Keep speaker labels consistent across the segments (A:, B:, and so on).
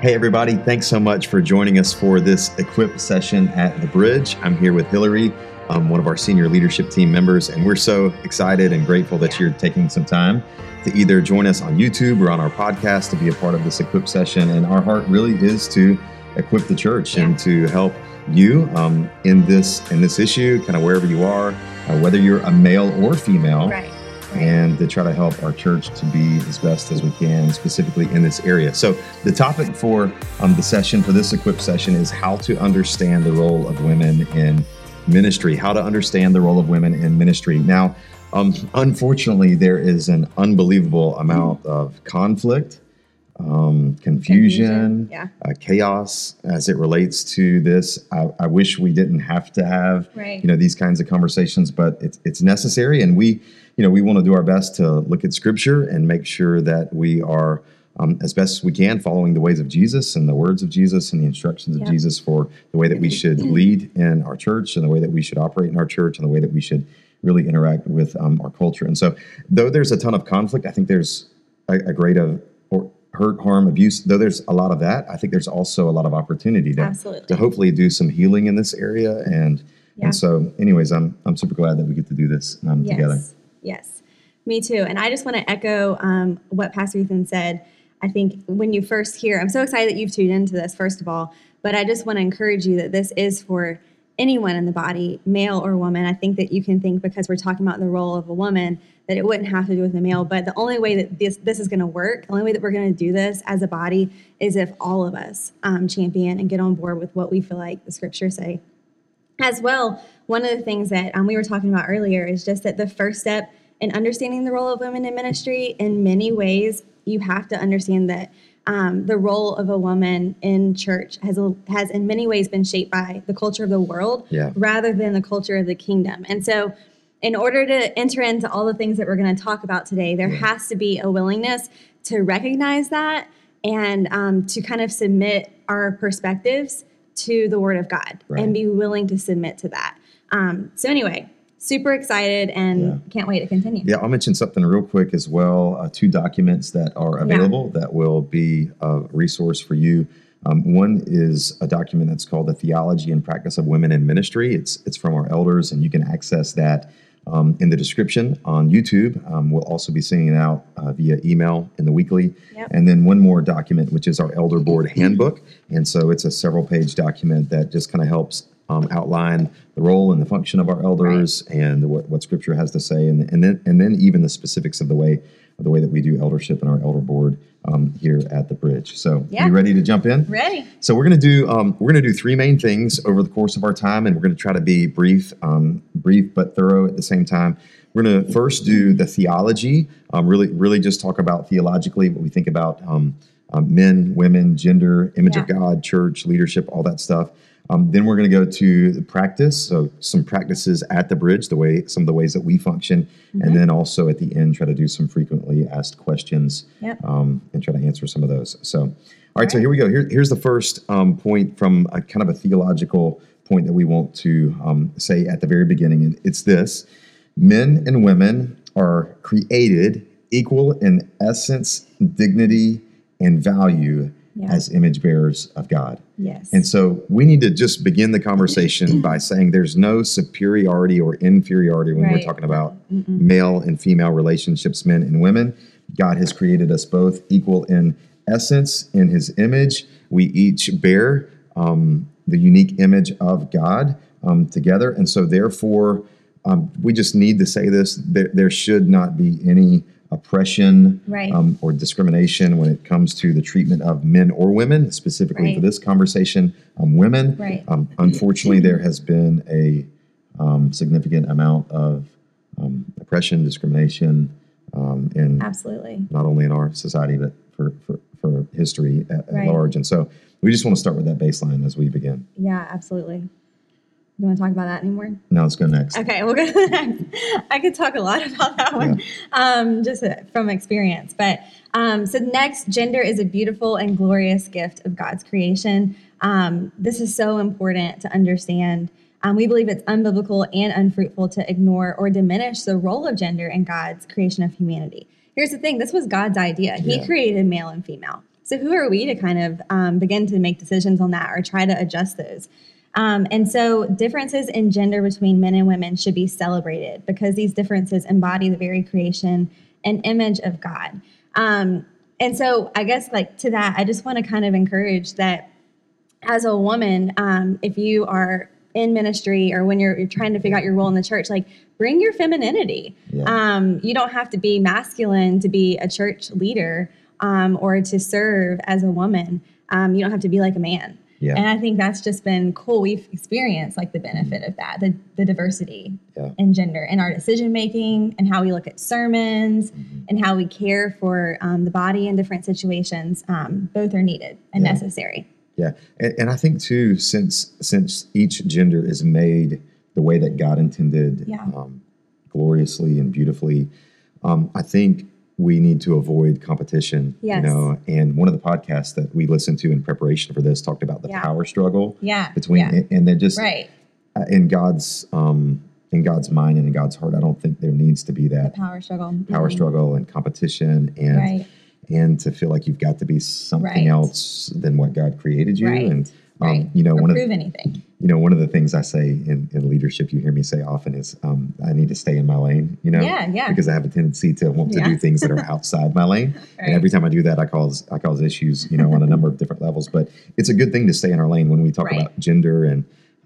A: Hey, everybody, thanks so much for joining us for this Equip session at the Bridge. I'm here with Hilary, um, one of our senior leadership team members, and we're so excited and grateful that you're taking some time to either join us on YouTube or on our podcast to be a part of this Equip session. And our heart really is to equip the church and to help you um, in this in this issue, kind of wherever you are, uh, whether you're a male or female.
B: Right
A: and to try to help our church to be as best as we can, specifically in this area. So, the topic for um, the session, for this equip session, is how to understand the role of women in ministry, how to understand the role of women in ministry. Now, um, unfortunately, there is an unbelievable amount of conflict, um, confusion,
B: confusion. Yeah.
A: Uh, chaos as it relates to this. I, I, wish we didn't have to have,
B: right.
A: you know, these kinds of conversations, but it's it's necessary, and we you know, we want to do our best to look at Scripture and make sure that we are, um, as best as we can, following the ways of Jesus and the words of Jesus and the instructions of Jesus for the way that we should lead in our church and the way that we should operate in our church and the way that we should really interact with um, our culture. And so, though there's a ton of conflict, I think there's a, a great of or hurt, harm, abuse. Though there's a lot of that, I think there's also a lot of opportunity to
B: Absolutely.
A: to hopefully do some healing in this area. And yeah. and so, anyways, I'm I'm super glad that we get to do this um,
B: yes.
A: together.
B: Yes, me too. And I just want to echo um, what Pastor Ethan said. I think when you first hear, I'm so excited that you've tuned into this, first of all, but I just want to encourage you that this is for anyone in the body, male or woman. I think that you can think because we're talking about the role of a woman that it wouldn't have to do with a male, but the only way that this this is going to work, the only way that we're going to do this as a body is if all of us um, champion and get on board with what we feel like the scriptures say. As well, one of the things that um, we were talking about earlier is just that the first step in understanding the role of women in ministry, in many ways, you have to understand that um, the role of a woman in church has has in many ways been shaped by the culture of the world
A: yeah.
B: rather than the culture of the kingdom. And so, in order to enter into all the things that we're going to talk about today, there yeah. has to be a willingness to recognize that and um, to kind of submit our perspectives to the Word of God
A: right.
B: and be willing to submit to that. Um, so, anyway, super excited and yeah. can't wait to continue.
A: Yeah, I'll mention something real quick as well. Uh, two documents that are available yeah. that will be a resource for you. Um, one is a document that's called the Theology and Practice of Women in Ministry. It's it's from our elders, and you can access that um, in the description on YouTube. Um, we'll also be sending it out uh, via email in the weekly.
B: Yep.
A: And then one more document, which is our Elder Board Handbook. And so it's a several page document that just kind of helps um, outline the role and the function of our elders right. and the, what, what Scripture has to say, and, and then and then even the specifics of the way of the way that we do eldership in our elder board um, here at the bridge. So,
B: yeah.
A: you ready to jump in?
B: Ready.
A: So we're going to do um, we're going to do three main things over the course of our time, and we're going to try to be brief, um, brief but thorough at the same time. We're going to first do the theology, um, really really just talk about theologically what we think about um, um, men, women, gender, image yeah. of God, church, leadership, all that stuff. Um, then we're going to go to the practice, so some practices at the bridge, the way some of the ways that we function, mm-hmm. and then also at the end try to do some frequently asked questions
B: yep.
A: um, and try to answer some of those. So, all right, all right. so here we go. Here, here's the first um, point from a kind of a theological point that we want to um, say at the very beginning, and it's this: men and women are created equal in essence, dignity, and value yeah. as image bearers of God.
B: Yes.
A: And so we need to just begin the conversation by saying there's no superiority or inferiority when
B: right.
A: we're talking about Mm-mm. male and female relationships, men and women. God has created us both equal in essence, in his image. We each bear um, the unique image of God um, together. And so, therefore, um, we just need to say this there, there should not be any oppression
B: right.
A: um, or discrimination when it comes to the treatment of men or women, specifically
B: right.
A: for this conversation, um, women.
B: Right.
A: Um, unfortunately, there has been a um, significant amount of um, oppression, discrimination, um, in
B: absolutely
A: not only in our society but for for, for history at, at large. And so, we just want to start with that baseline as we begin.
B: Yeah, absolutely. You want to talk about that anymore?
A: No, let's go next.
B: Okay, we'll go to the next. I could talk a lot about that one, yeah. um, just uh, from experience. But um, so next, gender is a beautiful and glorious gift of God's creation. Um, this is so important to understand. Um, we believe it's unbiblical and unfruitful to ignore or diminish the role of gender in God's creation of humanity. Here's the thing: this was God's idea. He
A: yeah.
B: created male and female. So who are we to kind of um, begin to make decisions on that or try to adjust those? Um, and so differences in gender between men and women should be celebrated because these differences embody the very creation and image of God. Um, and so I guess like to that, I just want to kind of encourage that as a woman, um, if you are in ministry or when you're, you're, trying to figure out your role in the church, like bring your femininity. Yeah. Um, you don't have to be masculine to be a church leader um, or to serve as a woman. Um, you don't have to be like a man. Yeah. And I think that's just been cool. We've experienced like the benefit of that, the, the diversity yeah. in gender in our decision making and how we look at sermons mm-hmm. and how we care for um, the body in different situations. Um, both are needed and yeah. necessary.
A: Yeah, and, and, I think too, since since each gender is made the way that God intended, yeah. um, gloriously and beautifully, um, I think we need to avoid competition. Yes. You know, and one of the podcasts that we listened to in preparation for this talked about the yeah. power struggle.
B: Yeah.
A: Between
B: yeah.
A: and they're just
B: right
A: uh, in God's um, in God's mind and in God's heart. I don't think there needs to be that
B: the power struggle,
A: power mm-hmm. struggle, and competition, and right and to feel like you've got to be something right. else than what God created you.
B: Right.
A: And
B: um,
A: you know,
B: or
A: one
B: prove
A: of
B: anything.
A: You know, one of the things I say in, in leadership, you hear me say often is, um, I need to stay in my lane. You know,
B: yeah, yeah.
A: because I have a tendency to want to yeah. do things that are outside my lane, and every time I do that, I cause I cause issues. You know, on a number of different levels. But it's a good thing to stay in our lane when we talk about gender and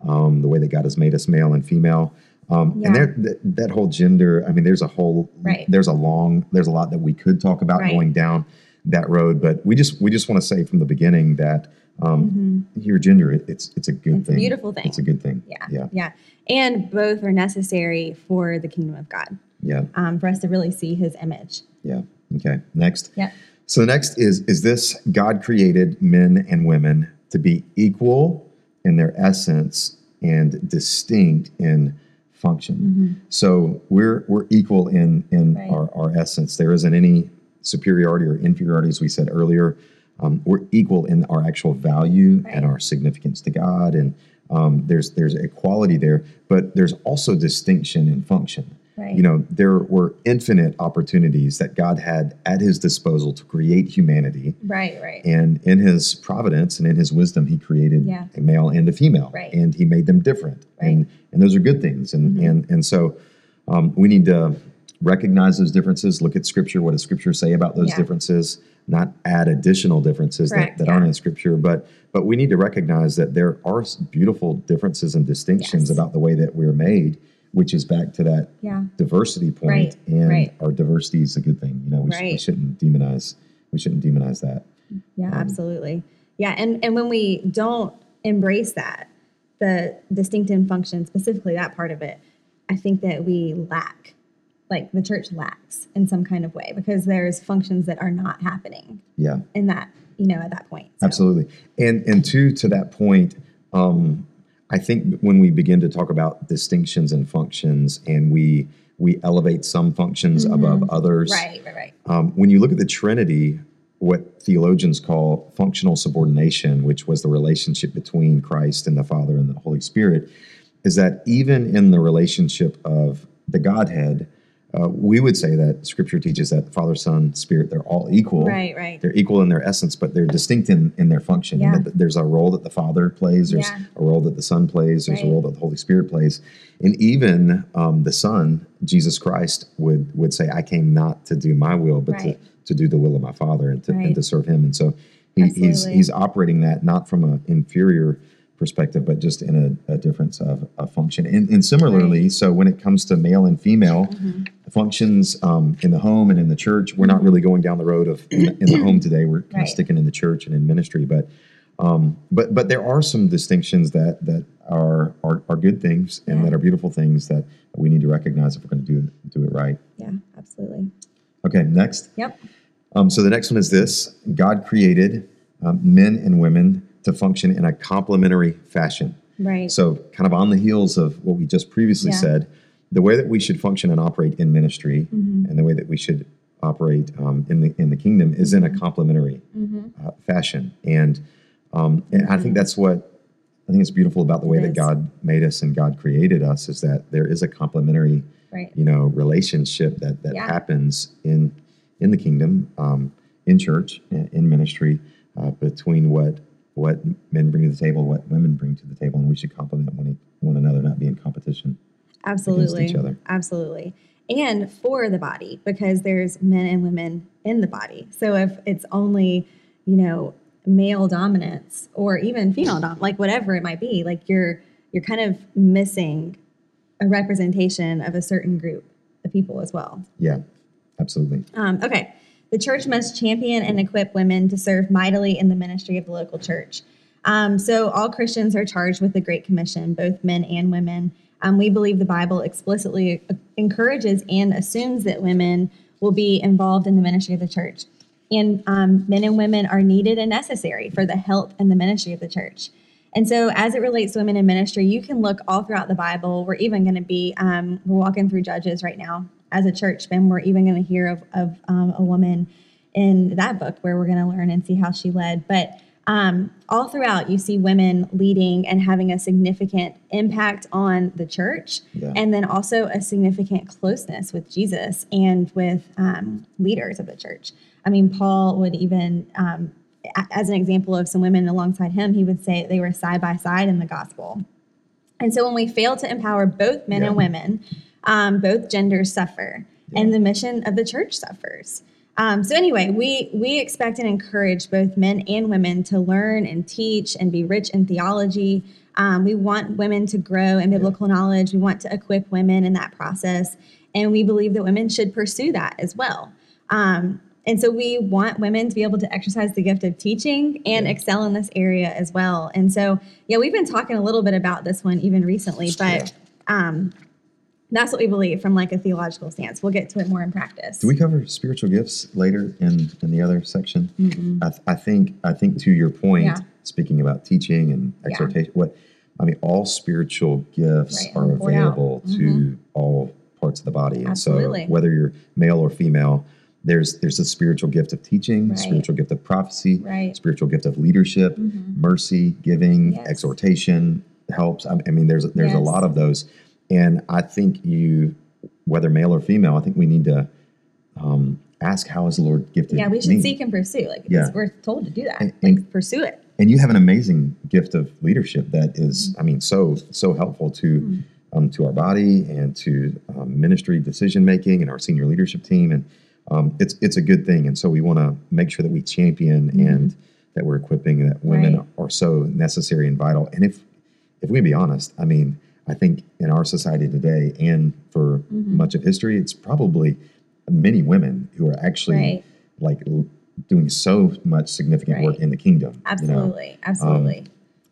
A: um, the way that God has made us male and female. Um, yeah. And there, th- that whole gender, I mean, there's a whole,
B: right.
A: there's a long, there's a lot that we could talk about right. going down that road. But we just we just want to say from the beginning that um, mm-hmm. your gender it's it's a good
B: it's
A: thing,
B: a beautiful thing.
A: It's a good thing.
B: Yeah, yeah, yeah. And both are necessary for the kingdom of God.
A: Yeah.
B: Um, for us to really see His image.
A: Yeah. Okay. Next.
B: Yeah.
A: So the next is is this God created men and women to be equal in their essence and distinct in function. Mm-hmm. So we're we're equal in in right. our, our essence. There isn't any superiority or inferiority, as we said earlier. Um, we're equal in our actual value right. and our significance to God, and um, there's there's equality there, but there's also distinction in function.
B: Right.
A: You know, there were infinite opportunities that God had at His disposal to create humanity.
B: Right, right.
A: And in His providence and in His wisdom, He created
B: yeah.
A: a male and a female,
B: right.
A: and He made them different,
B: right.
A: and and those are good things, and mm-hmm. and and so um, we need to recognize those differences, look at scripture, what does scripture say about those yeah. differences, not add additional differences that, that yeah. aren't in scripture, but but we need to recognize that there are beautiful differences and distinctions yes. about the way that we're made, which is back to that
B: yeah.
A: diversity point.
B: Right.
A: And
B: right.
A: our diversity is a good thing. You know, we, right. sh- we shouldn't demonize we shouldn't demonize that.
B: Yeah, um, absolutely. Yeah, and and when we don't embrace that, the distinct in function, specifically that part of it, I think that we lack like the church lacks in some kind of way because there's functions that are not happening.
A: Yeah.
B: In that, you know, at that point.
A: So. Absolutely. And and two to that point, um, I think when we begin to talk about distinctions and functions and we we elevate some functions mm-hmm. above others.
B: Right, right, right.
A: Um, when you look at the Trinity, what theologians call functional subordination, which was the relationship between Christ and the Father and the Holy Spirit, is that even in the relationship of the Godhead, uh, we would say that Scripture teaches that Father, Son, Spirit, they're all equal.
B: Right, right.
A: They're equal in their essence, but they're distinct in, in their function.
B: Yeah.
A: there's a role that the Father plays, there's
B: yeah.
A: a role that the Son plays, there's
B: right.
A: a role that the Holy Spirit plays. And even um, the Son, Jesus Christ, would, would say, I came not to do my will, but
B: right.
A: to, to do the will of my Father and to,
B: right.
A: and to serve Him. And so he, he's, he's operating that not from an inferior perspective, but just in a, a difference of, a function. And, and similarly, right. so when it comes to male and female mm-hmm. functions um, in the home and in the church, we're not really going down the road of in, in the home today. We're kind
B: right.
A: of sticking in the church and in ministry, but um, but but there are some distinctions that that are are, are good things and yeah. that are beautiful things that we need to recognize if we're going to do do it right.
B: Yeah, absolutely.
A: Okay, next.
B: Yep.
A: Um, so the next one is this: God created um, men and women to function in a complementary fashion.
B: Right.
A: So, kind of on the heels of what we just previously yeah. said, the way that we should function and operate in ministry, mm-hmm. and the way that we should operate um, in the in the kingdom is mm-hmm. in a complementary mm-hmm. uh, fashion, and um, and I think mm-hmm. that's what I think it's beautiful about the way that God made us and God created us is that there is a complementary,
B: right.
A: you know, relationship that that
B: yeah.
A: happens in in the kingdom. Um, in church, in, in ministry, uh, between what what men bring to the table, what women bring to the table, and we should complement one, one another, not be in competition.
B: Absolutely.
A: each other.
B: Absolutely. And for the body, because there's men and women in the body. So if it's only, you know, male dominance or even female dom like whatever it might be, like you're you're kind of missing a representation of a certain group of people as well.
A: Yeah, absolutely.
B: Um, okay. The church must champion and equip women to serve mightily in the ministry of the local church. Um, so, all Christians are charged with the Great Commission, both men and women. Um, we believe the Bible explicitly encourages and assumes that women will be involved in the ministry of the church. And um, men and women are needed and necessary for the health and the ministry of the church. And so, as it relates to women in ministry, you can look all throughout the Bible. We're even going to be, um, we're walking through Judges right now as a church, and we're even going to hear of, of um, a woman in that book where we're going to learn and see how she led. But um, all throughout, you see women leading and having a significant impact on the church,
A: Yeah.
B: and then also a significant closeness with Jesus and with um, leaders of the church. I mean, Paul would even, um, as an example of some women alongside him, he would say they were side by side in the gospel. And so when we fail to empower both men
A: Yeah.
B: and women, um, both genders suffer, and the mission of the church suffers. Um, so anyway, we we expect and encourage both men and women to learn and teach and be rich in theology. Um, we want women to grow in biblical knowledge. We want to equip women in that process, and we believe that women should pursue that as well. Um, and so we want women to be able to exercise the gift of teaching and
A: Yeah.
B: excel in this area as well. And so, yeah, we've been talking a little bit about this one even recently, but um, that's what we believe from like a theological stance. We'll get to it more in practice.
A: Do we cover spiritual gifts later in, in the other section? I, th- I think I think to your point,
B: Yeah.
A: speaking about teaching and
B: Yeah.
A: exhortation, what I mean, all spiritual gifts
B: Right,
A: are
B: and poured out.
A: available to mm-hmm. all parts of the body, and
B: Absolutely.
A: so whether you're male or female, there's there's a spiritual gift of teaching,
B: Right.
A: spiritual gift of prophecy,
B: Right.
A: spiritual gift of leadership, mm-hmm. mercy, giving,
B: Yes.
A: exhortation, helps. I I mean, there's there's a lot of those, and I think you, whether male or female, I think we need to um, ask how is the Lord gifted
B: yeah, we should
A: me?
B: seek and pursue. Like
A: Yeah.
B: we're told to do that.
A: And-
B: like
A: and-
B: pursue it.
A: and you have an amazing gift of leadership that is, I mean, so so helpful to
B: Mm-hmm.
A: um, to our body and to um, ministry decision making and our senior leadership team, and um, it's it's a good thing. And so we want to make sure that we champion and that we're equipping that women
B: Mm-hmm. Right.
A: are so necessary and vital. And if if we be honest, I mean, I think in our society today and for
B: Mm-hmm.
A: much of history, it's probably many women who are actually
B: Right.
A: like l- doing so much significant work in the kingdom. you know?
B: Absolutely. Absolutely.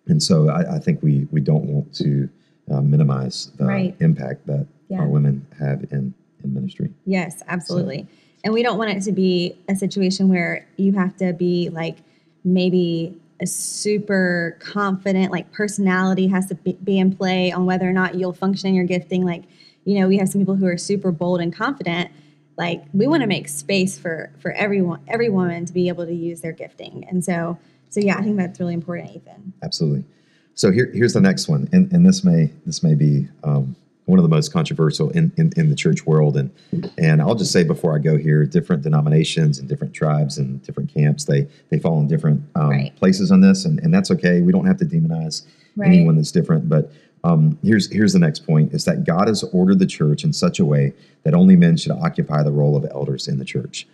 A: And so I, I think we we don't want to uh, minimize the
B: Right.
A: impact that
B: Yeah.
A: our women have in in ministry.
B: Yes, absolutely. And we don't want it to be a situation where you have to be like maybe a super confident, like personality has to be, be in play on whether or not you'll function in your gifting. Like, you know, we have some people who are super bold and confident. Like, we want to make space for for everyone, every woman to be able to use their gifting. And so, so yeah, I think that's really important, Ethan.
A: Absolutely. So here here's the next one, and and this may this may be um, one of the most controversial in, in in the church world, and and I'll just say before I go here, different denominations and different tribes and different camps they they fall in different um,
B: Right.
A: places on this, and and that's okay. We don't have to demonize
B: Right.
A: anyone that's different, but. Um, here's here's the next point: is that God has ordered the church in such a way that only men should occupy the role of elders in the church.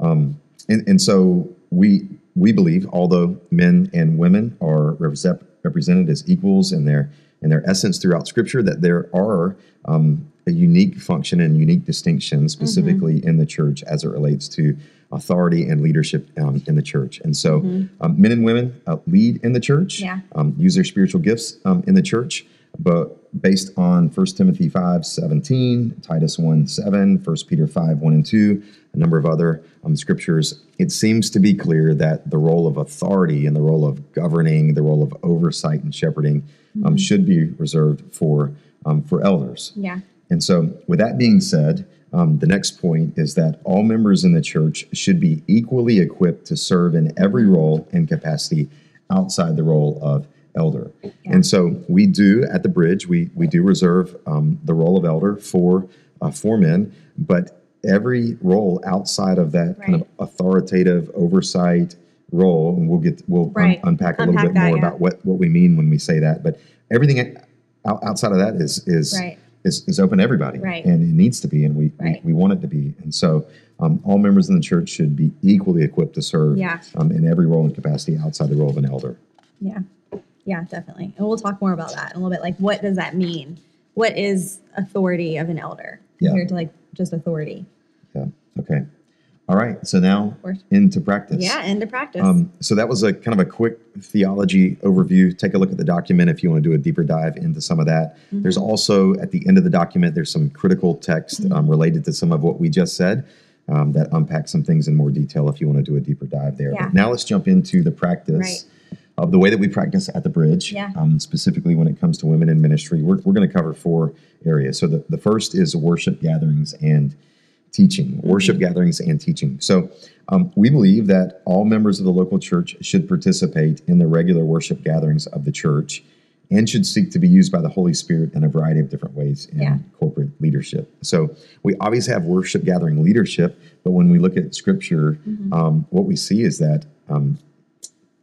A: Um, and, and so we we believe, although men and women are represent, represented as equals in their in their essence throughout Scripture, that there are um, a unique function and unique distinction specifically in the church as it relates to authority and leadership um, in the church. And so, um, men and women uh, lead in the church,
B: Yeah.
A: um, use their spiritual gifts um, in the church, but based on 1 Timothy 5 17, Titus 1 7, 1 Peter 5 1 and 2, a number of other um, scriptures, it seems to be clear that the role of authority and the role of governing, the role of oversight and shepherding um, should be reserved for, um, for elders.
B: Yeah.
A: And so, with that being said, um, the next point is that all members in the church should be equally equipped to serve in every role and capacity outside the role of elder. And so, we do at the bridge, we we do reserve um, the role of elder for uh, for men, but every role outside of that kind of authoritative oversight role, and we'll get we'll un-
B: Right.
A: unpack a little bit
B: that,
A: more
B: yeah.
A: about what what we mean when we say that. But everything out, outside of that is is
B: Right.
A: is, is open to everybody,
B: Right.
A: and it needs to be, and we
B: Right.
A: we, we want it to be, and so. Um, all members in the church should be equally equipped to serve
B: Yeah.
A: um, in every role and capacity outside the role of an elder.
B: Yeah. Yeah, definitely. And we'll talk more about that in a little bit. Like, what does that mean? What is authority of an elder
A: Yeah.
B: compared to like just authority?
A: Yeah. Okay. All right. So now into practice.
B: Yeah, into practice.
A: Um, so that was a kind of a quick theology overview. Take a look at the document if you want to do a deeper dive into some of that.
B: Mm-hmm.
A: There's also at the end of the document there's some critical text
B: Mm-hmm.
A: um, related to some of what we just said um, that unpacks some things in more detail if you want to do a deeper dive there.
B: Yeah.
A: But now let's jump into the practice.
B: Right.
A: Of the way that we practice at the bridge,
B: Yeah.
A: um, specifically when it comes to women in ministry, we're, we're going to cover four areas. So the, the first is worship gatherings and teaching, worship gatherings and teaching. So um, we believe that all members of the local church should participate in the regular worship gatherings of the church and should seek to be used by the Holy Spirit in a variety of different ways in
B: Yeah.
A: corporate leadership. So we obviously have worship gathering leadership, but when we look at scripture, um, what we see is that um,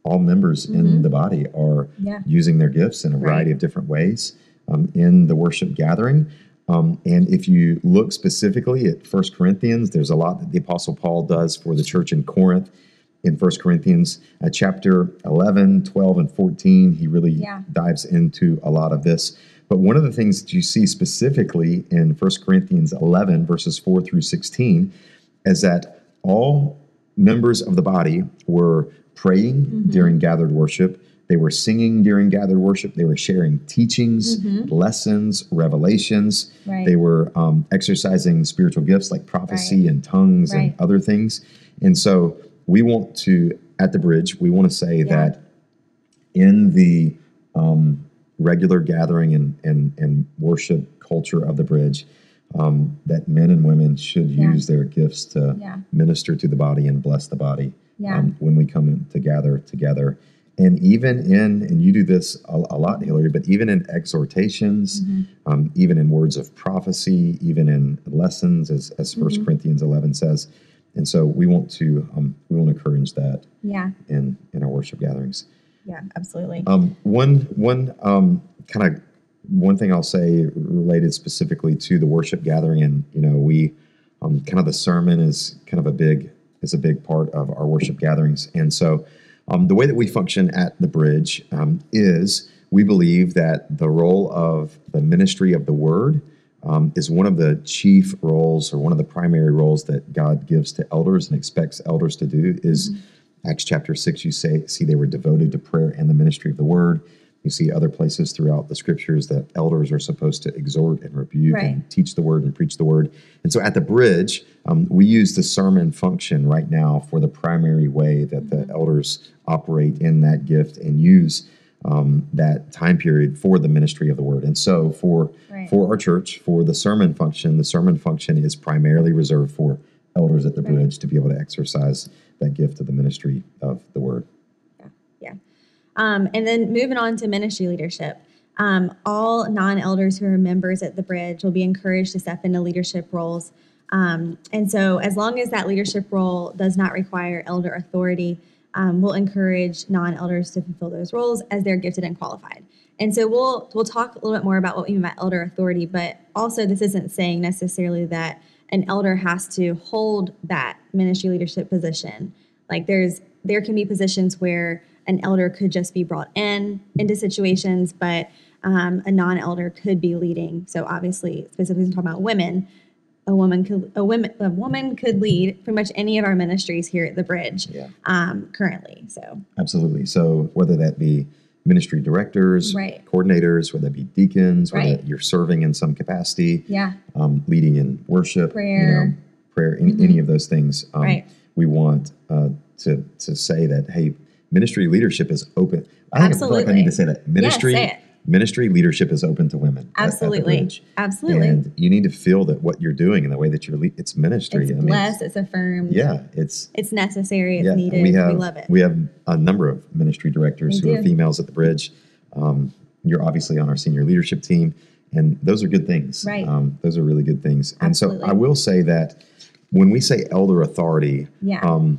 A: all members in the body are
B: Yeah.
A: using their gifts in a variety
B: Right.
A: of different ways um, in the worship gathering. Um, and if you look specifically at First Corinthians, there's a lot that the Apostle Paul does for the church in Corinth. In First Corinthians uh, chapter 11, 12, and 14, he really
B: Yeah.
A: dives into a lot of this. But one of the things that you see specifically in First Corinthians 11, verses 4 through 16, is that all members of the body were praying
B: Mm-hmm.
A: during gathered worship. They were singing during gathered worship. They were sharing teachings, lessons, revelations.
B: Mm-hmm. Right.
A: They were um, exercising spiritual gifts like prophecy and tongues
B: Right.
A: and other things. And so we want to, at the bridge, we want to say that in the um, regular gathering and, and, and worship culture of the bridge, um, that men and women should
B: Yeah.
A: use their gifts to
B: Yeah.
A: minister to the body and bless the body
B: Yeah.
A: um, when we come in to gather together. And even in, and you do this a, a lot, Hilary, but even in exhortations,
B: Mm-hmm.
A: um, even in words of prophecy, even in lessons, as, as 1
B: Mm-hmm.
A: Corinthians 11 says. And so we want to um, we want to encourage that
B: yeah.
A: in in our worship gatherings.
B: Yeah. Absolutely.
A: Um, one one um, kind of one thing I'll say related specifically to the worship gathering, and you know, we um, kind of the sermon is kind of a big is a big part of our worship gatherings, and so um, the way that we function at the bridge um, is we believe that the role of the ministry of the word um, is one of the chief roles or one of the primary roles that God gives to elders and expects elders to do is Acts chapter 6 you say see they were devoted to prayer and the ministry of the word you see other places throughout the scriptures that elders are supposed to exhort and rebuke
B: Right.
A: and teach the word and preach the word and so at the bridge um, we use the sermon function right now for the primary way that the elders operate in that gift and use um, that time period for the ministry of the word and so for
B: Right.
A: for our church for the sermon function the sermon function is primarily reserved for elders at the
B: Right.
A: bridge to be able to exercise that gift of the ministry of the word.
B: Um, and then moving on to ministry leadership. Um, all non elders who are members at the bridge will be encouraged to step into leadership roles. Um, and so, as long as that leadership role does not require elder authority, um, we'll encourage non elders to fulfill those roles as they're gifted and qualified. And so, we'll, we'll talk a little bit more about what we mean by elder authority, but also, this isn't saying necessarily that an elder has to hold that ministry leadership position. Like, there's there can be positions where an elder could just be brought in into situations, but um, a non-elder could be leading. So obviously, specifically talking about women, a woman could a woman a woman could lead pretty much any of our ministries here at the Bridge
A: Yeah.
B: um, currently. So
A: absolutely so whether that be ministry directors
B: Right.
A: coordinators whether that be deacons whether
B: Right.
A: you're serving in some capacity
B: yeah,
A: um, leading in worship
B: Prayer.
A: you know, prayer any, any of those things um,
B: Right.
A: we want uh, to to say that hey ministry leadership is open i think I feel like i need to say that ministry
B: say it.
A: ministry leadership is open to women at- at
B: absolutely, absolutely.
A: and you need to feel that what you're doing and the way that you're le- it's ministry
B: it's
A: I mean,
B: blessed. It's affirmed.
A: yeah it's
B: it's necessary. It's
A: yeah,
B: needed.
A: we have
B: love it.
A: we have a number of ministry directors
B: We
A: who are females at the bridge. Um, you're obviously on our senior leadership team, and those are good things.
B: Right.
A: Um, those are really good things. Absolutely. And so I will say that when we say elder authority,
B: Yeah.
A: um,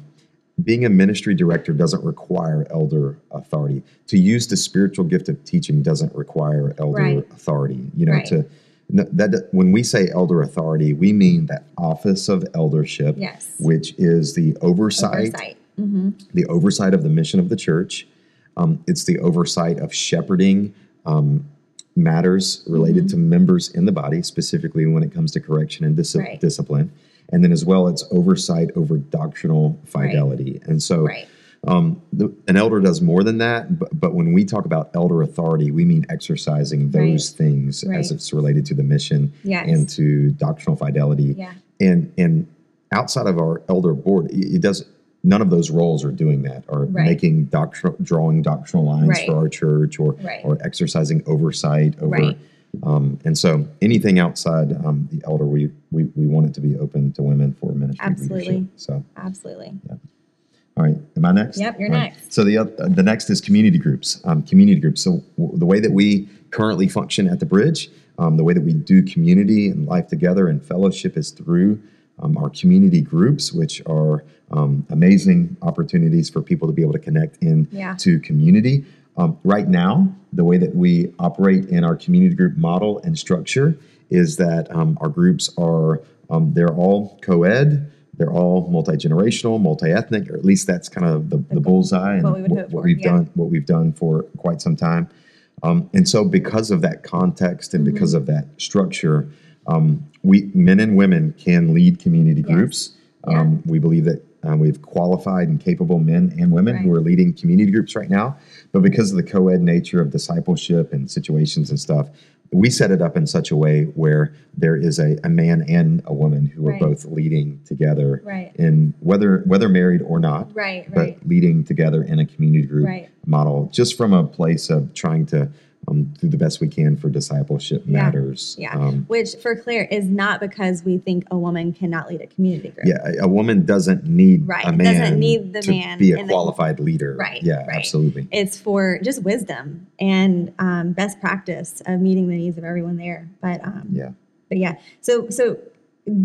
A: being a ministry director doesn't require elder authority. To use the spiritual gift of teaching doesn't require elder
B: Right.
A: authority. You know,
B: Right.
A: to that, when we say elder authority, we mean that office of eldership,
B: Yes.
A: which is the oversight,
B: Oversight. Mm-hmm.
A: the oversight of the mission of the church. Um, it's the oversight of shepherding um, matters related to members in the body, specifically when it comes to correction and dis-
B: Right.
A: discipline. And then as well, it's oversight over doctrinal fidelity. And so
B: Right.
A: um, the, an elder does more than that, but, but when we talk about elder authority, we mean exercising those things
B: Right.
A: as it's related to the mission
B: Yes.
A: and to doctrinal fidelity.
B: Yeah.
A: And and outside of our elder board, it, it does none of those roles are doing that, or
B: Right.
A: making doctrinal, drawing doctrinal lines
B: Right.
A: for our church, or
B: Right.
A: or exercising oversight over. Um, and so anything outside um, the elder, we, we we want it to be open to women for ministry
B: Absolutely.
A: leadership. So.
B: Absolutely. Yeah.
A: All right, am I next?
B: Yep, you're
A: All right.
B: next.
A: So the oth- the next is community groups. Um, community groups. So w- the way that we currently function at the Bridge, um, the way that we do community and life together and fellowship is through um, our community groups, which are um, amazing opportunities for people to be able to connect in
B: Yeah.
A: to community. Um, right now, the way that we operate in our community group model and structure is that um, our groups are um, they're all co-ed, they're all multi-generational, multi-ethnic, or at least that's kind of the, the bullseye and
B: what we would
A: what,
B: hope
A: what
B: for,
A: we've
B: yeah.
A: done what we've done for quite some time. Um, and so, because of that context and
B: Mm-hmm.
A: because of that structure, um, we men and women can lead community
B: Yes.
A: groups.
B: Yeah.
A: Um, we believe that um, we have qualified and capable men and women who are leading community groups right now. But because of the co-ed nature of discipleship and situations and stuff, we set it up in such a way where there is a, a man and a woman who are
B: Right.
A: both leading together
B: Right.
A: in whether whether married or not
B: Right.
A: but
B: Right.
A: leading together in a community group
B: Right.
A: model, just from a place of trying to um, do the best we can for discipleship
B: Yeah.
A: matters.
B: Yeah.
A: Um,
B: Which, for Claire, is not because we think a woman cannot lead a community group.
A: yeah, a- a woman doesn't need
B: Right,
A: a
B: doesn't
A: man
B: need the man
A: to
B: man
A: be a
B: in the-
A: qualified leader.
B: Right,
A: Yeah,
B: right.
A: absolutely.
B: It's for just wisdom and um, best practice of meeting the needs of everyone there. But um,
A: Yeah.
B: but yeah, so so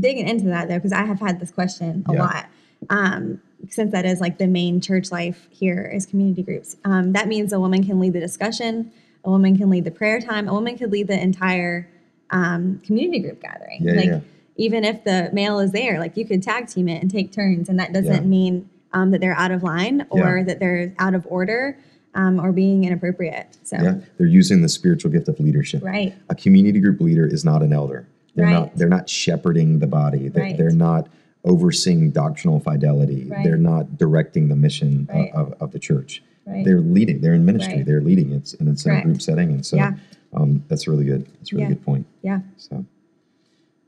B: digging into that though, because I have had this question a
A: Yeah.
B: lot. Um, since that is like the main church life here is community groups. Um, that means a woman can lead the discussion, a woman can lead the prayer time, a woman could lead the entire um, community group gathering.
A: Yeah,
B: like
A: yeah.
B: even if the male is there, like you could tag team it and take turns, and that doesn't
A: Yeah.
B: mean um, that they're out of line or that they're out of order um, or being inappropriate. So
A: Yeah, they're using the spiritual gift of leadership.
B: right,
A: A community group leader is not an elder. They're
B: Right.
A: not. They're not shepherding the body. They're,
B: Right.
A: they're not overseeing doctrinal fidelity.
B: Right.
A: They're not directing the mission of, of the church.
B: Right.
A: They're leading. They're in ministry.
B: Right.
A: They're leading. It's and it's in a group setting. And so
B: Yeah.
A: um, that's really good. That's a really
B: Yeah.
A: good point.
B: yeah.
A: So,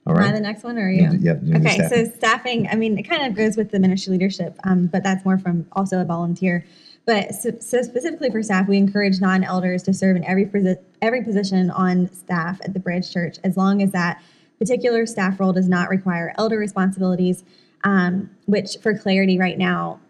A: All right.
B: Am I the next one or are you?
A: d- yeah, you do
B: Okay,
A: staffing.
B: so staffing, I mean, it kind of goes with the ministry leadership, um, but that's more from also a volunteer. But so, so specifically for staff, we encourage non-elders to serve in every posi- every position on staff at the Bridge Church, as long as that particular staff role does not require elder responsibilities. Um, which, for clarity, right now,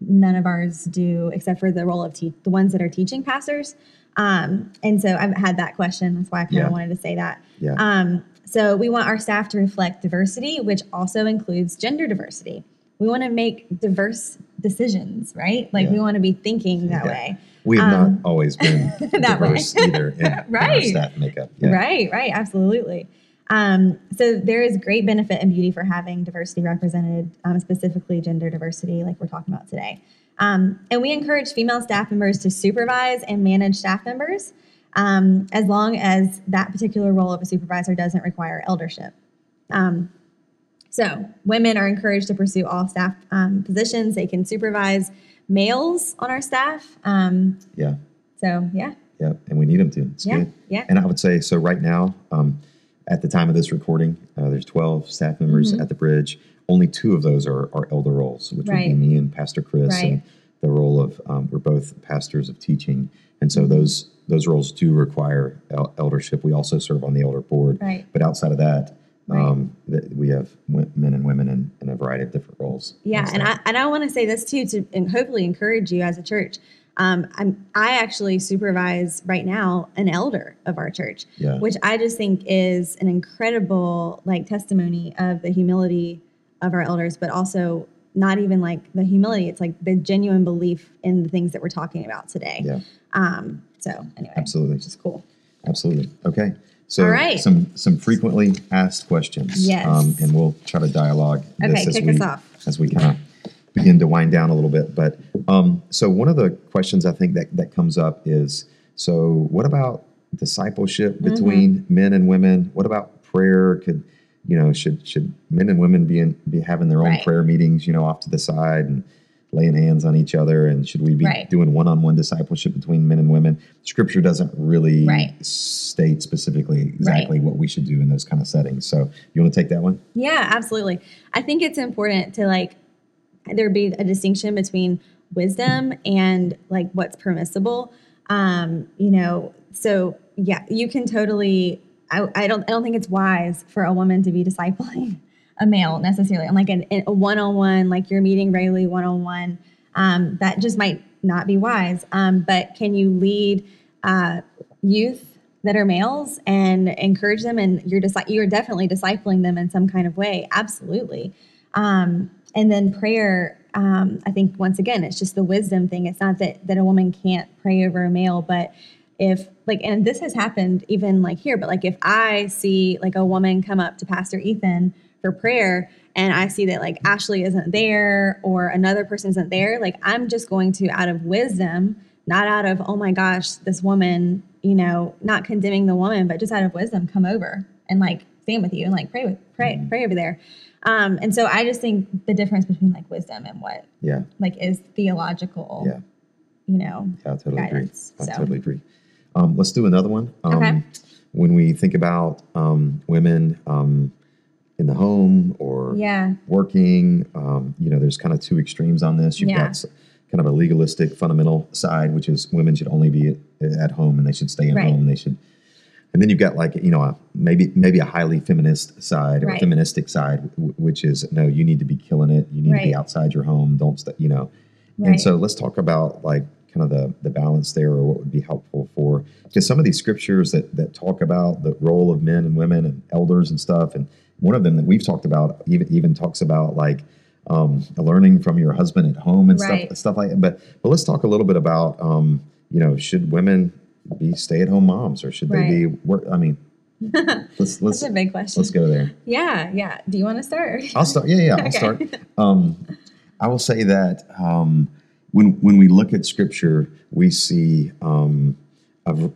B: none of ours do, except for the role of te- the ones that are teaching pastors. Um, and so I've had that question. That's why I kind of
A: Yeah.
B: wanted to say that.
A: Yeah.
B: Um, so we want our staff to reflect diversity, which also includes gender diversity. We want to make diverse decisions, right? Like we want to be thinking that
A: Yeah.
B: way.
A: we have
B: um,
A: not always been
B: that way.
A: diverse either in, in our
B: Right.
A: staff makeup. Yeah.
B: Right, right, absolutely. Um, so there is great benefit and beauty for having diversity represented, um, specifically gender diversity, like we're talking about today. Um, and we encourage female staff members to supervise and manage staff members, um, as long as that particular role of a supervisor doesn't require eldership. Um, so women are encouraged to pursue all staff um, positions. They can supervise males on our staff. Um,
A: Yeah.
B: so yeah,
A: Yeah. And we need them to. It's
B: yeah,
A: good.
B: yeah.
A: And I would say so. Right now, um, at the time of this recording, uh, there's 12 staff members
B: Mm-hmm.
A: at the bridge. Only two of those are, are elder roles, which
B: Right.
A: would be me and Pastor Chris,
B: Right.
A: and the role of um, we're both pastors of teaching, and
B: Mm-hmm.
A: so those those roles do require el- eldership. We also serve on the elder board,
B: Right.
A: but outside of that,
B: Right.
A: um, that we have w- men and women in, in a variety of different roles.
B: Yeah, and I and I want to say this too to and hopefully encourage you as a church. Um, I'm I actually supervise right now an elder of our church,
A: Yeah.
B: which I just think is an incredible like testimony of the humility of our elders, but also not even like the humility. It's like the genuine belief in the things that we're talking about today.
A: Yeah.
B: Um, so anyway,
A: Absolutely.
B: which is cool.
A: Absolutely. Okay. So
B: All right.
A: some some frequently asked questions.
B: Yes.
A: Um, and we'll try to dialogue
B: Okay,
A: this as
B: kick
A: we
B: us off.
A: as we kind of begin to wind down a little bit. But um, so one of the questions I think that that comes up is so what about discipleship
B: Mm-hmm.
A: between men and women? What about prayer? Could you know should should men and women be in, be having their own
B: Right.
A: prayer meetings? You know, off to the side and laying hands on each other and should we be
B: Right.
A: doing one-on-one discipleship between men and women scripture doesn't really
B: Right.
A: state specifically exactly what we should do in those kind of settings so you want to take that one
B: Yeah, absolutely. I think it's important to like there be a distinction between wisdom and like what's permissible. Um, you know, so yeah, you can totally. I, I don't. I don't think it's wise for a woman to be discipling a male necessarily. And like an, a one-on-one, like you're meeting regularly one-on-one. Um, that just might not be wise. Um, but can you lead uh, youth that are males and encourage them and you're just you're definitely discipling them in some kind of way absolutely um, and then prayer um, i think once again it's just the wisdom thing it's not that that a woman can't pray over a male but if like and this has happened even like here but like if i see like a woman come up to pastor ethan for prayer and i see that like ashley isn't there or another person isn't there like i'm just going to out of wisdom not out of oh my gosh this woman you know not condemning the woman but just out of wisdom come over and like stand with you and like pray with pray
A: Mm-hmm.
B: pray over there um and so i just think the difference between like wisdom and what
A: yeah
B: like is theological
A: yeah
B: you know
A: Yeah, I totally
B: guidance,
A: agree. I
B: so.
A: totally agree. Um, let's do another one. Um,
B: Okay.
A: When we think about um, women um, in the home or
B: yeah
A: working, um, you know, there's kind of two extremes on this. You've
B: Yeah.
A: got kind of a legalistic, fundamental side, which is women should only be at, at home and they should stay at
B: Right.
A: home and they should. And then you've got like you know a, maybe maybe a highly feminist side or
B: Right.
A: a feministic side, w- which is no, you need to be killing it. You need to be outside your home. Don't stay. You know. And so let's talk about like kind of the, the balance there or what would be helpful for because some of these scriptures that, that talk about the role of men and women and elders and stuff and one of them that we've talked about even even talks about like um, learning from your husband at home and
B: Right.
A: stuff stuff like that but but let's talk a little bit about um, you know should women be stay at home moms or should they be work I mean let's let's
B: that's a big question
A: let's go there
B: yeah yeah do you want to start
A: I'll start. Yeah, yeah, I'll
B: Okay.
A: start. Um, I will say that um, when when we look at Scripture, we see um, a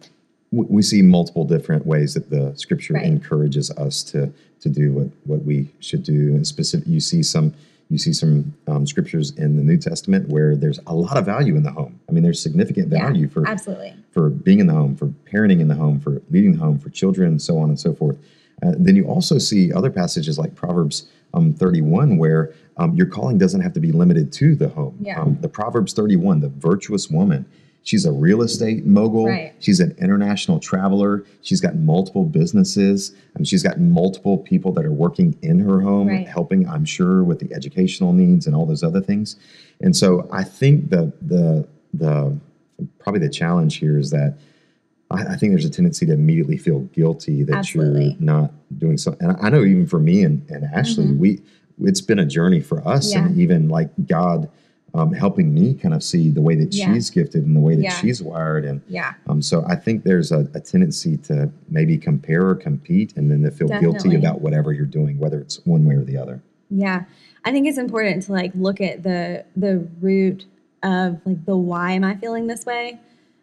A: we see multiple different ways that the Scripture
B: Right.
A: encourages us to to do what what we should do. And specific, you see some you see some um, scriptures in the New Testament where there's a lot of value in the home. I mean, there's significant
B: Yeah,
A: value for
B: absolutely
A: for being in the home, for parenting in the home, for leading the home, for children, so on and so forth. Uh, then you also see other passages like Proverbs um, 31, where um, your calling doesn't have to be limited to the home.
B: Yeah.
A: Um, the Proverbs 31, the virtuous woman, she's a real estate mogul.
B: Right.
A: She's an international traveler. She's got multiple businesses. and she's got multiple people that are working in her home,
B: Right.
A: helping, I'm sure, with the educational needs and all those other things. And so I think the the the probably the challenge here is that I, I think there's a tendency to immediately feel guilty that
B: Absolutely.
A: you're not doing something. And I know even for me and, and Ashley,
B: Mhm.
A: we it's been a journey for us, and even like God um, helping me kind of see the way that
B: Yeah.
A: she's gifted and the way that
B: Yeah.
A: she's wired, and
B: yeah
A: um, so I think there's a, a tendency to maybe compare or compete, and then to feel guilty about whatever you're doing, whether it's one way or the other.
B: Yeah, I think it's important to like look at the the root of like the why am I feeling this way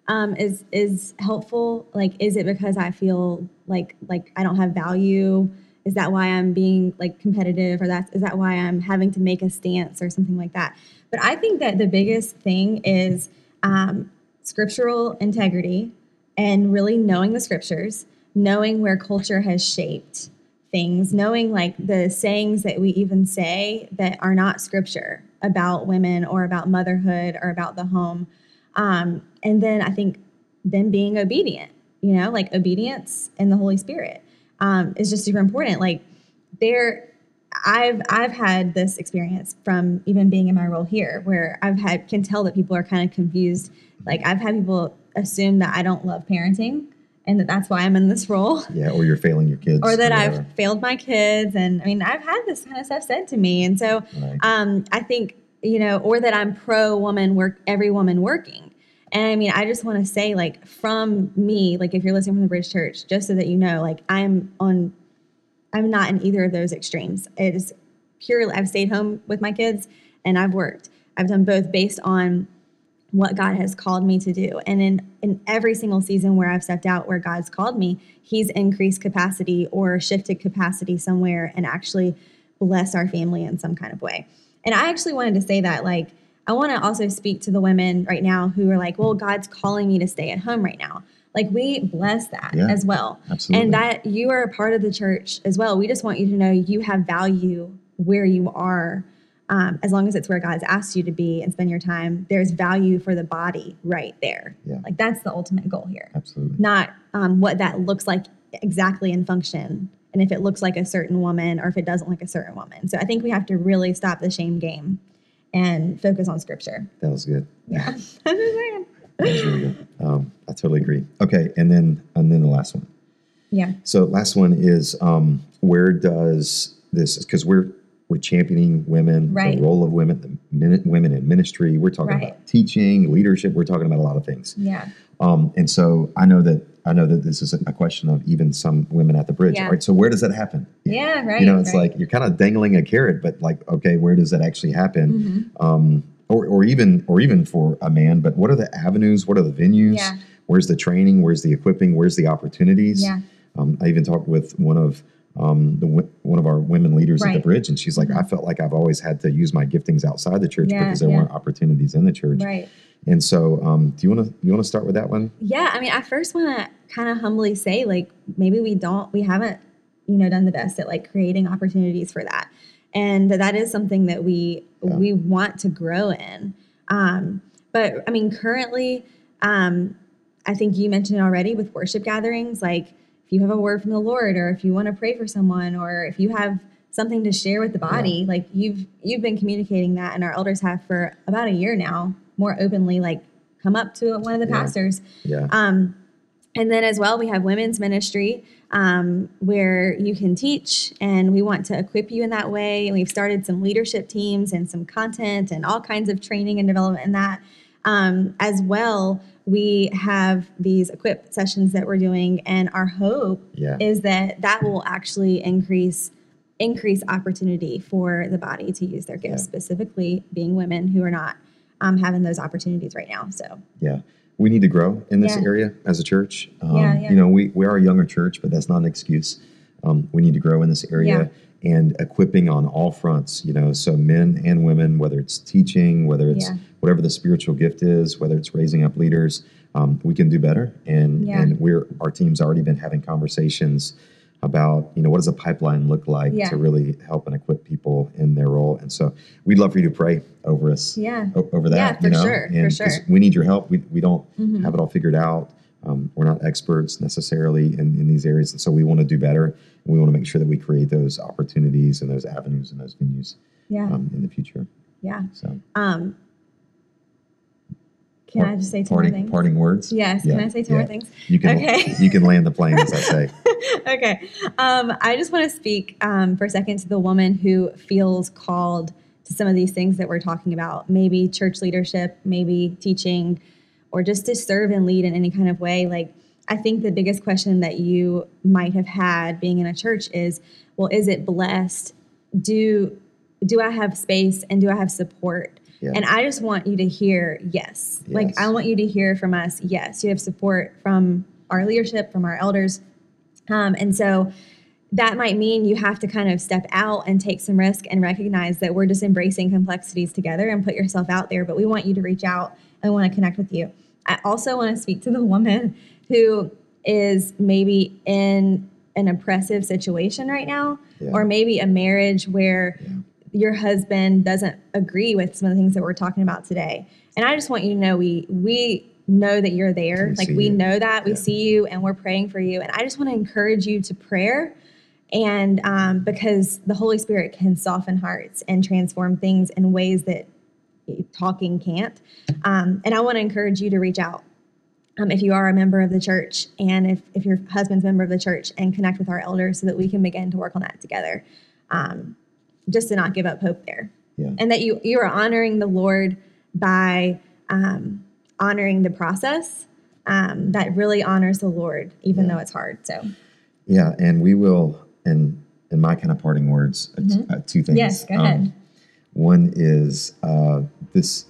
B: um, is is helpful. Like, is it because I feel like like I don't have value? Is that why I'm being like competitive, or that is is that why I'm having to make a stance or something like that? But I think that the biggest thing is um, scriptural integrity and really knowing the scriptures, knowing where culture has shaped things, knowing like the sayings that we even say that are not scripture about women or about motherhood or about the home. Um, and then I think then being obedient, you know, like obedience and the Holy Spirit um, is just super important. Like there, I've I've had this experience from even being in my role here, where I've had can tell that people are kind of confused. Like I've had people assume that I don't love parenting, and that that's why I'm in this role.
A: Yeah, or you're failing your kids.
B: Or that
A: whatever.
B: I've failed my kids, and I mean, I've had this kind of stuff said to me, and so
A: Right.
B: um, I think you know, or that I'm pro woman work, every woman working. And I mean, I just want to say, like, from me, like, if you're listening from the Bridge Church, just so that you know, like, I'm on, I'm not in either of those extremes. It is purely, I've stayed home with my kids and I've worked. I've done both based on what God has called me to do. And in, in every single season where I've stepped out where God's called me, He's increased capacity or shifted capacity somewhere and actually blessed our family in some kind of way. And I actually wanted to say that, like, I want to also speak to the women right now who are like, well, God's calling me to stay at home right now. Like, we bless that
A: Yeah,
B: as well.
A: absolutely.
B: And that you are a part of the church as well. We just want you to know you have value where you are. Um, as long as it's where God's asked you to be and spend your time, there's value for the body right there.
A: Yeah.
B: Like that's the ultimate goal here,
A: Absolutely.
B: not um, what that looks like exactly in function and if it looks like a certain woman or if it doesn't like a certain woman. So I think we have to really stop the shame game and focus on scripture.
A: That was good.
B: Yeah. I'm just saying.
A: That was really good. Um, I totally agree. Okay, and then and then the last one.
B: Yeah.
A: So last one is um, where does this because we're we're championing women,
B: Right.
A: the role of women, the min- women in ministry. We're talking
B: Right.
A: about teaching, leadership. We're talking about a lot of things.
B: Yeah.
A: Um, and so I know that I know that this is a question of even some women at the bridge.
B: Yeah.
A: Right. So where does that happen?
B: Yeah. Right.
A: you know, it's
B: right.
A: like you're kind of dangling a carrot, but like, okay, where does that actually happen?
B: Mhm.
A: Um, or, or even or even for a man, but what are the avenues? What are the venues?
B: Yeah.
A: Where's the training? Where's the equipping? Where's the opportunities?
B: Yeah.
A: Um, I even talked with one of um, the one of our women leaders at the bridge, and she's like. I felt like I've always had to use my giftings outside the church
B: Yeah,
A: because there weren't opportunities in the church.
B: Right.
A: And so, um, do you want to you want to start with that one?
B: Yeah, I mean, I first want to kind of humbly say, like, maybe we don't, we haven't, you know, done the best at like creating opportunities for that, and that is something that we
A: Yeah.
B: we want to grow in. Um, but I mean, currently, um, I think you mentioned already with worship gatherings, like if you have a word from the Lord, or if you want to pray for someone, or if you have something to share with the body, like you've you've been communicating that, and our elders have for about a year now, more openly, like come up to one of the
A: Yeah.
B: pastors
A: Yeah.
B: um, and then as well, we have women's ministry um, where you can teach, and we want to equip you in that way. And we've started some leadership teams and some content and all kinds of training and development in that. Um, as well, we have these equip sessions that we're doing, and our hope
A: Yeah.
B: is that that will actually increase increase opportunity for the body to use their gifts,
A: Yeah.
B: specifically being women who are not um, having those opportunities right now. So
A: Yeah. We need to grow in this
B: Yeah.
A: area as a church. Um,
B: Yeah, yeah.
A: You know, we, we are a younger church, but that's not an excuse. Um, we need to grow in this area and equipping on all fronts, you know, so men and women, whether it's teaching, whether it's whatever the spiritual gift is, whether it's raising up leaders, um, we can do better. And, and we're, our team's already been having conversations about, you know, what does a pipeline look like
B: Yeah.
A: to really help and equip people in their role. And so we'd love for you to pray over us
B: yeah,
A: o- over that.
B: Yeah, for
A: you know?
B: sure, for
A: And 'cause
B: sure.
A: We need your help. We, we don't
B: Mhm.
A: have it all figured out. Um, we're not experts necessarily in, in these areas. And so we want to do better. And we want to make sure that we create those opportunities and those avenues and those venues
B: yeah,
A: um, in the future.
B: yeah.
A: So,
B: Um, can I just say two
A: parting,
B: more things?
A: parting words?
B: Yes.
A: Yeah,
B: Can I say two
A: yeah.
B: more things?
A: You can,
B: Okay.
A: you can land the plane, as I say.
B: okay. Um, I just want to speak um, for a second to the woman who feels called to some of these things that we're talking about. Maybe church leadership, maybe teaching, or just to serve and lead in any kind of way. Like, I think the biggest question that you might have had being in a church is, well, is it blessed? Do do I have space and do I have support?
A: Yeah.
B: And I just want you to hear yes. Like I want you to hear from us, yes. You have support from our leadership, from our elders. Um, and so that might mean you have to kind of step out and take some risk and recognize that we're just embracing complexities together and put yourself out there. But we want you to reach out and want to connect with you. I also want to speak to the woman who is maybe in an oppressive situation right now,
A: Yeah.
B: or maybe a marriage where
A: Yeah.
B: Your husband doesn't agree with some of the things that we're talking about today. And I just want you to know we we know that you're there.
A: We
B: like we
A: you.
B: know that we
A: Yeah.
B: see you and we're praying for you. And I just want to encourage you to prayer. And um, because the Holy Spirit can soften hearts and transform things in ways that talking can't. Um, and I want to encourage you to reach out um, if you are a member of the church and if, if your husband's a member of the church and connect with our elders so that we can begin to work on that together um, just to not give up hope there
A: Yeah.
B: and that you you are honoring the lord by um, honoring the process um, that really honors the lord even though it's hard so
A: Yeah, and we will, and in my kind of parting words, uh, t- uh, two things.
B: Mm-hmm. yes go
A: Um, One is uh, this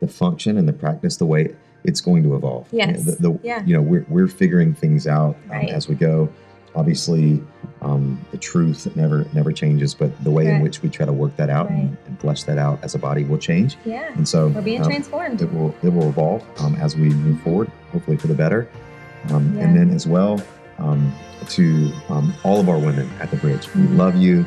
A: the function and the practice, the way it's going to evolve.
B: Yes.
A: The, the-
B: Yeah.
A: You know, we're, we're figuring things out um,
B: Right.
A: as we go. Obviously, um, the truth never never changes, but the way in which we try to work that out and,
B: Right.
A: and flesh that out as a body will change.
B: yeah
A: And so
B: we're being
A: um,
B: transformed
A: it will it will evolve um, as we move forward, hopefully for the better. Um,
B: Yeah.
A: And then as well um, to um, all of our women at the bridge, we
B: Mhm.
A: love you,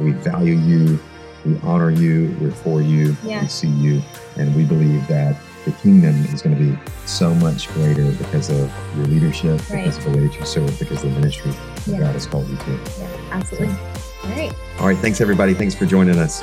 A: we value you, we honor you, we're for you,
B: Yeah.
A: we see you, and we believe that the kingdom is going to be so much greater because of your leadership,
B: Right.
A: because of the way that you serve, because of the ministry that
B: Yeah.
A: God has called you to.
B: yeah absolutely all right
A: All right, thanks everybody. Thanks for joining us.